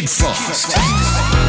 KiddFrost. How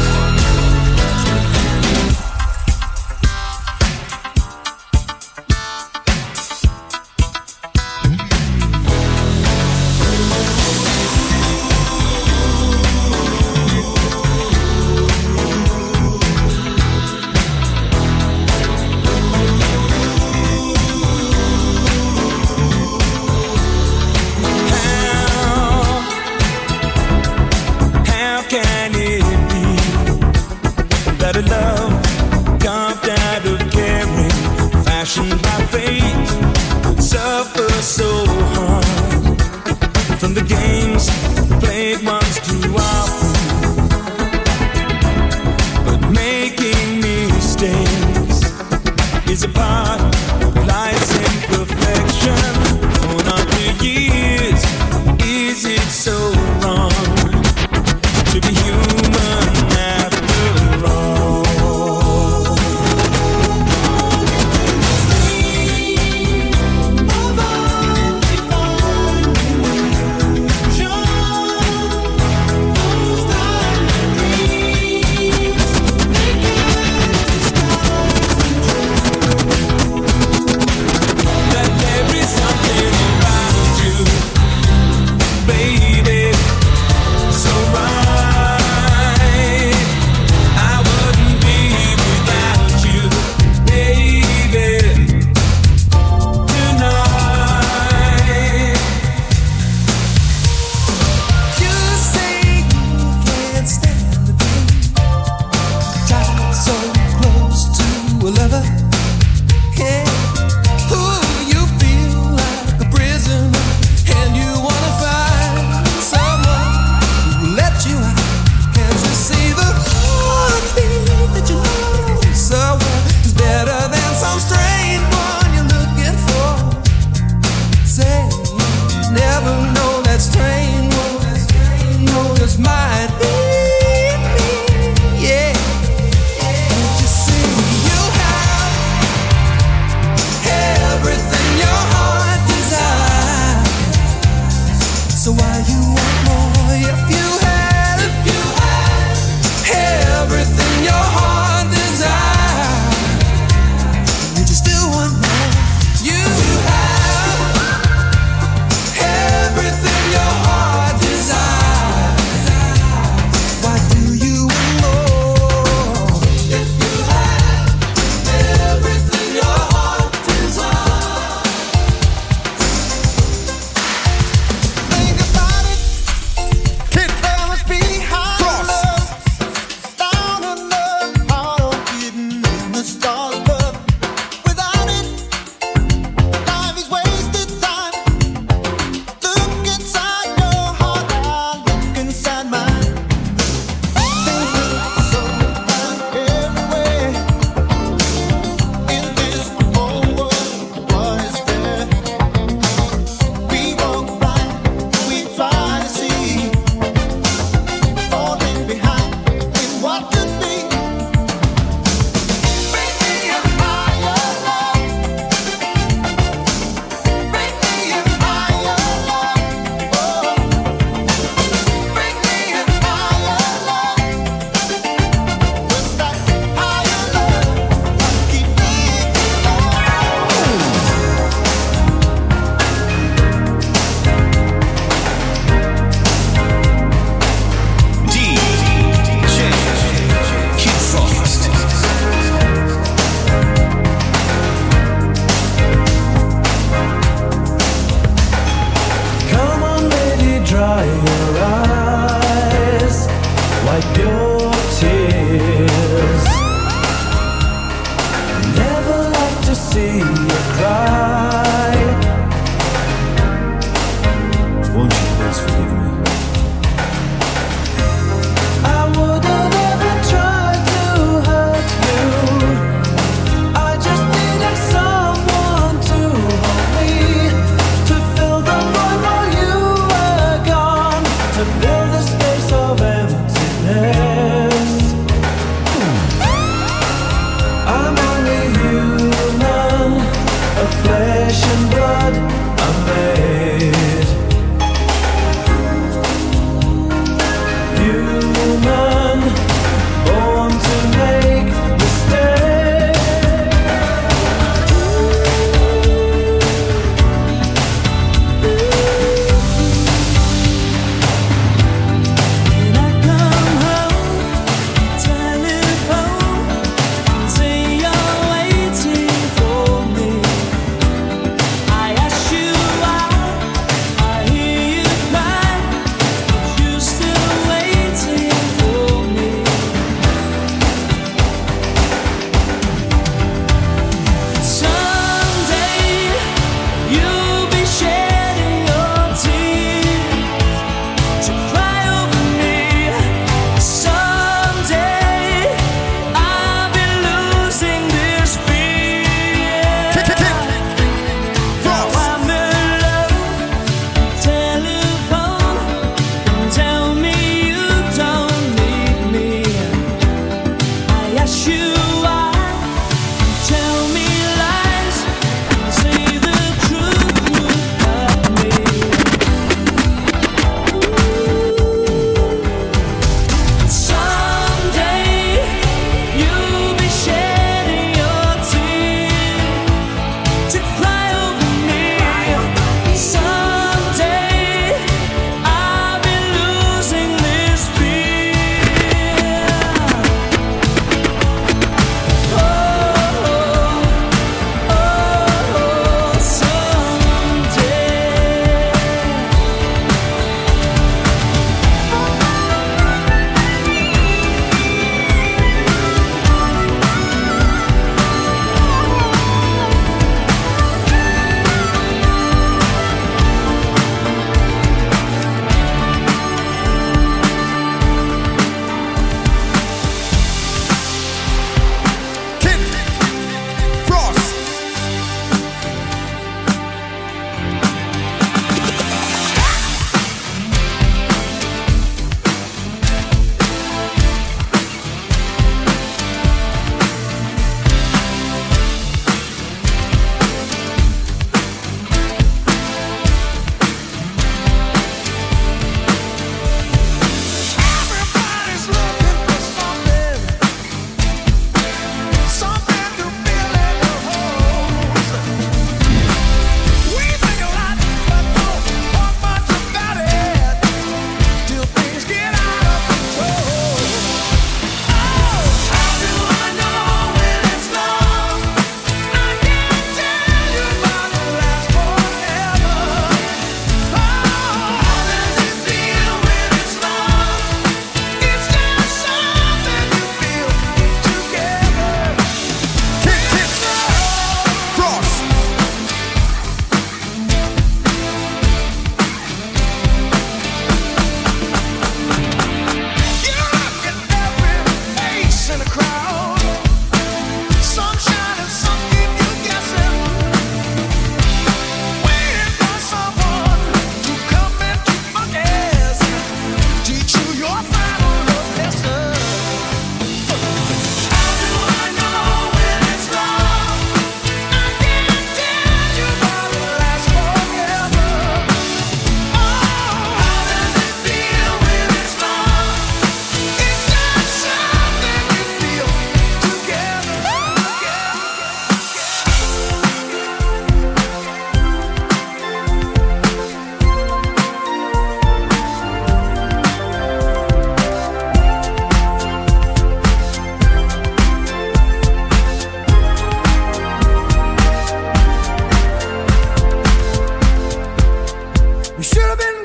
You should have been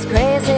It's crazy.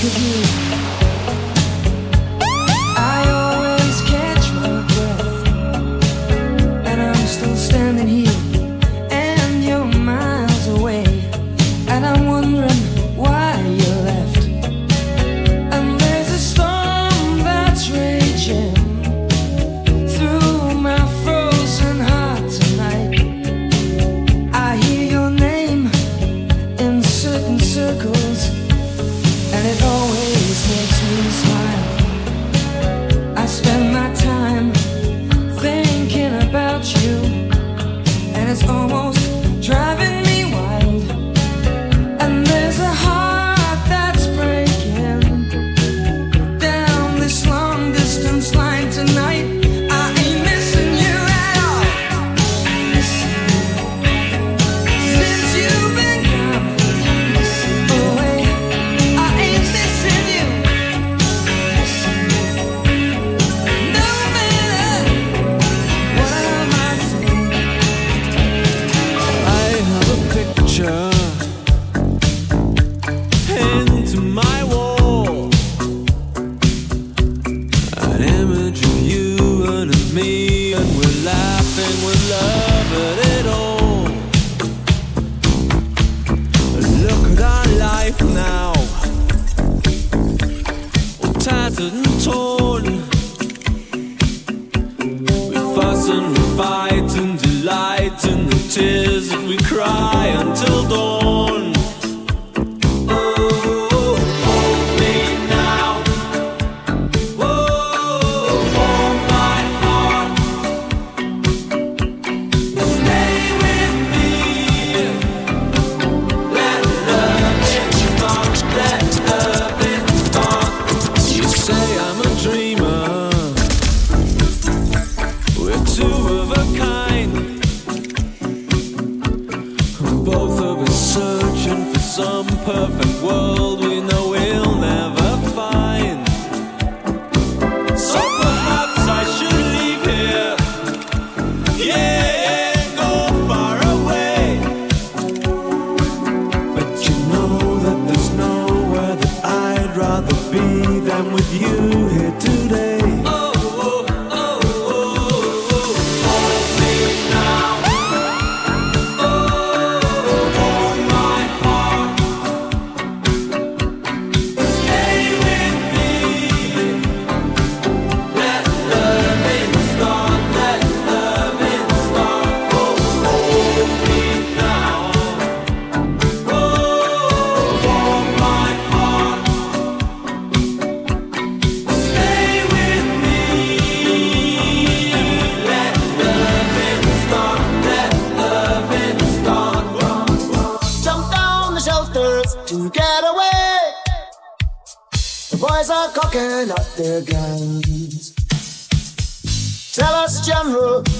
Cause you.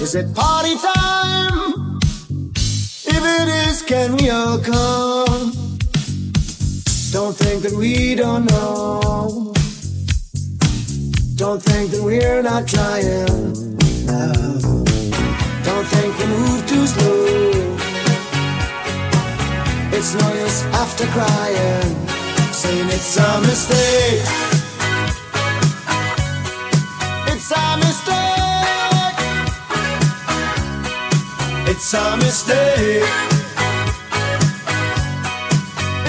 Is it party time? If it is, can we all come? Don't think that we don't know. Don't think that we're not trying. No. Don't think we move too slow. It's no use after crying, saying it's a mistake. It's a mistake.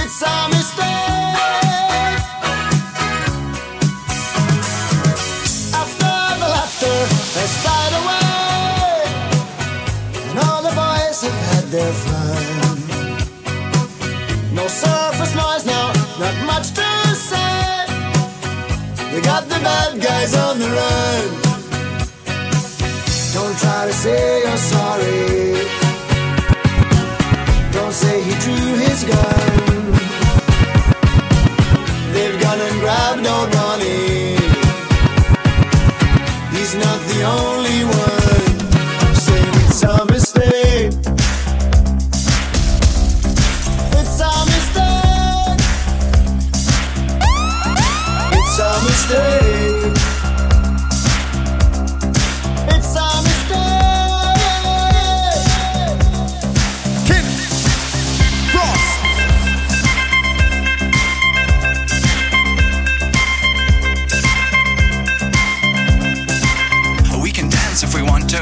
It's a mistake. After the laughter has died away, and all the boys have had their fun. No surface noise now, not much to say. We got the bad guys on the run. Don't try to say you're sorry. Don't say he drew his gun. They've gone and grabbed old Ronnie. He's not the only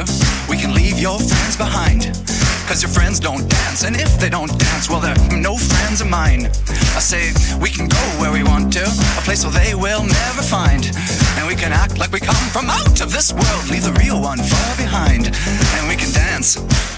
to, we can leave your friends behind. Cause your friends don't dance, and if they don't dance, well, they're no friends of mine. I say, we can go where we want to, a place where they will never find. And we can act like we come from out of this world, leave the real one far behind. And we can dance.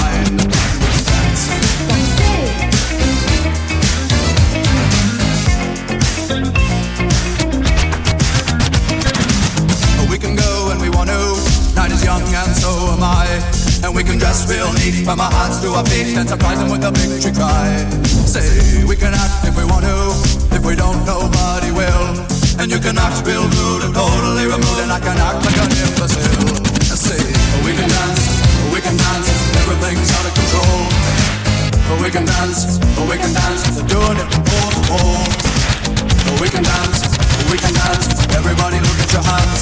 Neat from our hearts to our feet and surprise them with a victory cry. Say, we can act if we want to, if we don't, nobody will. And you can act real rude and totally removed, and I can act like an imbecile. Say, we can dance, we can dance, everything's out of control. We can dance, we can dance, doing it from pole to pole. We can dance, we can dance, everybody look at your hands.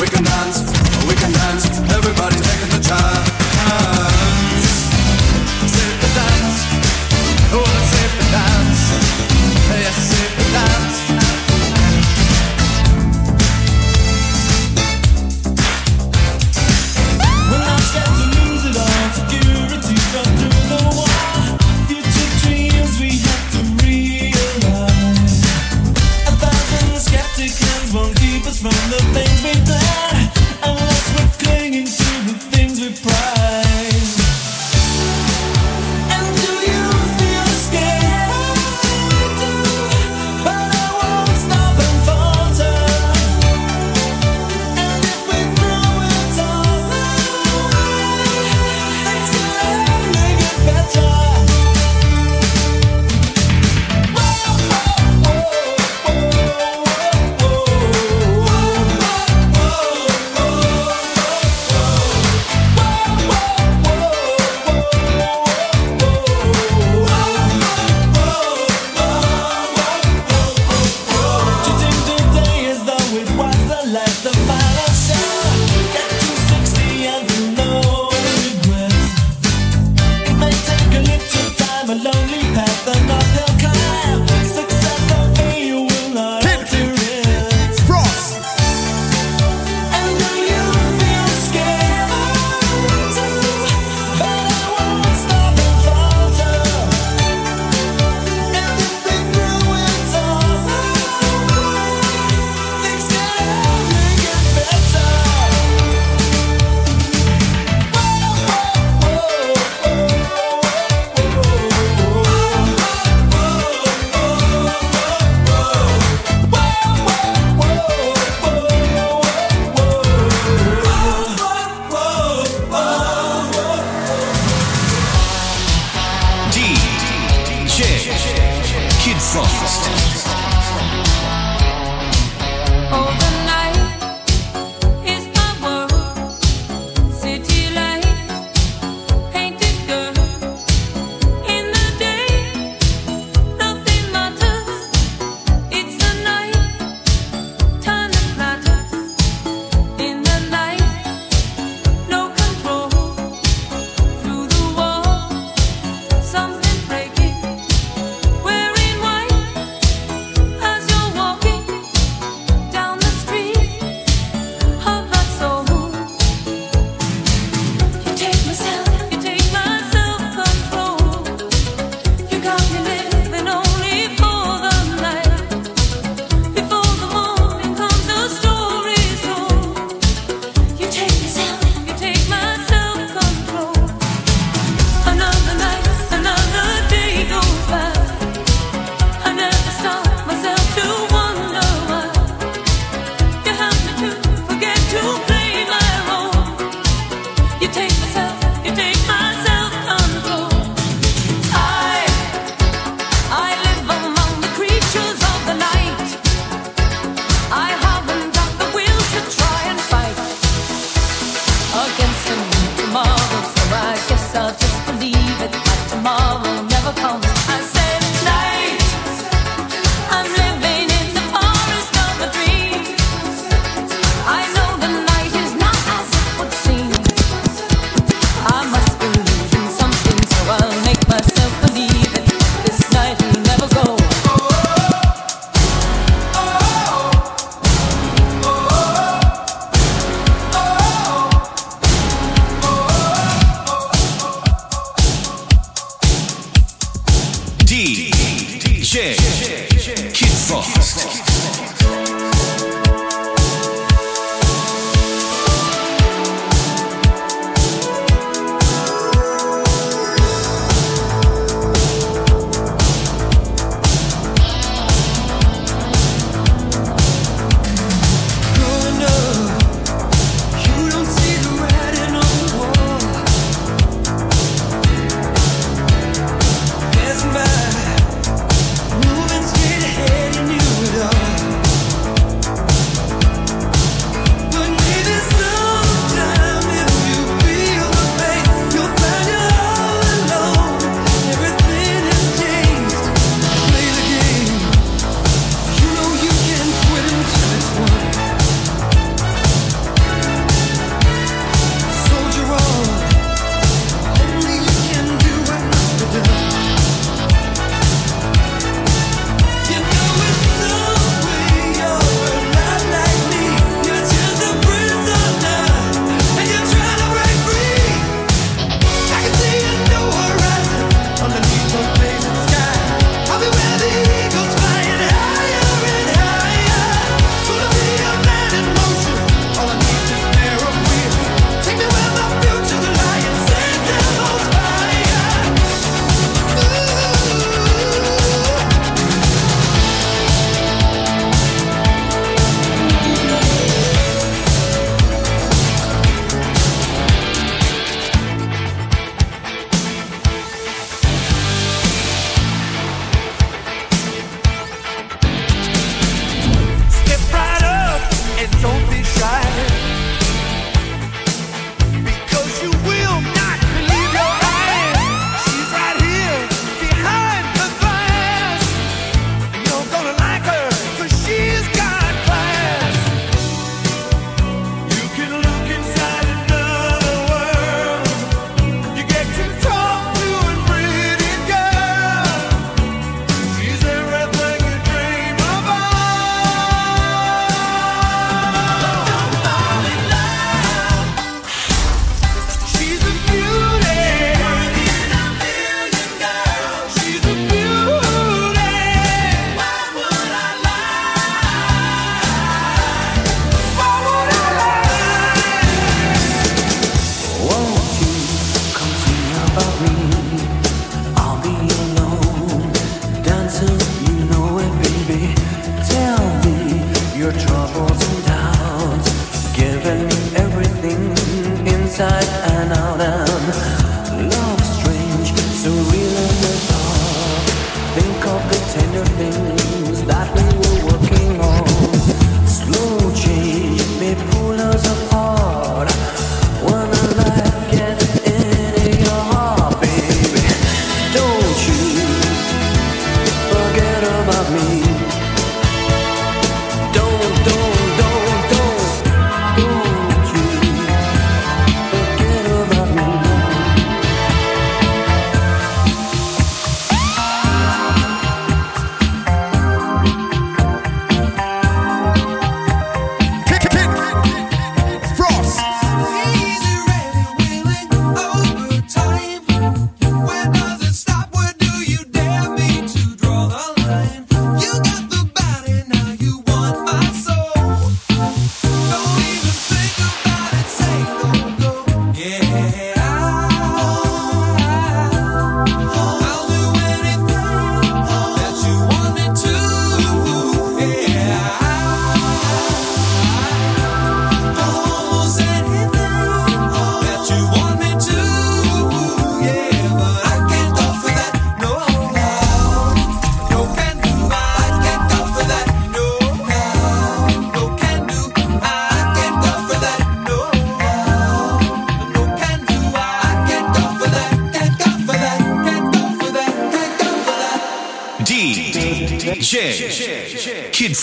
We can dance, we can dance. Everybody's taking the chance. The things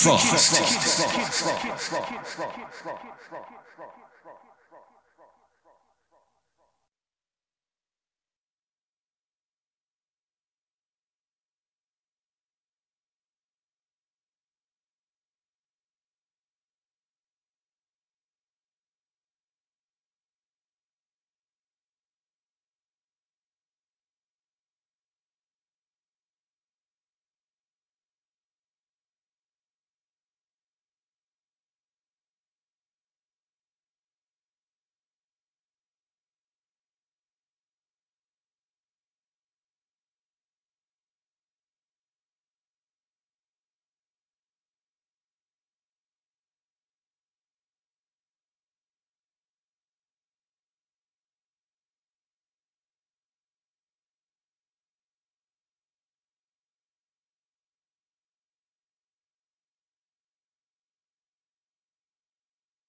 Frost.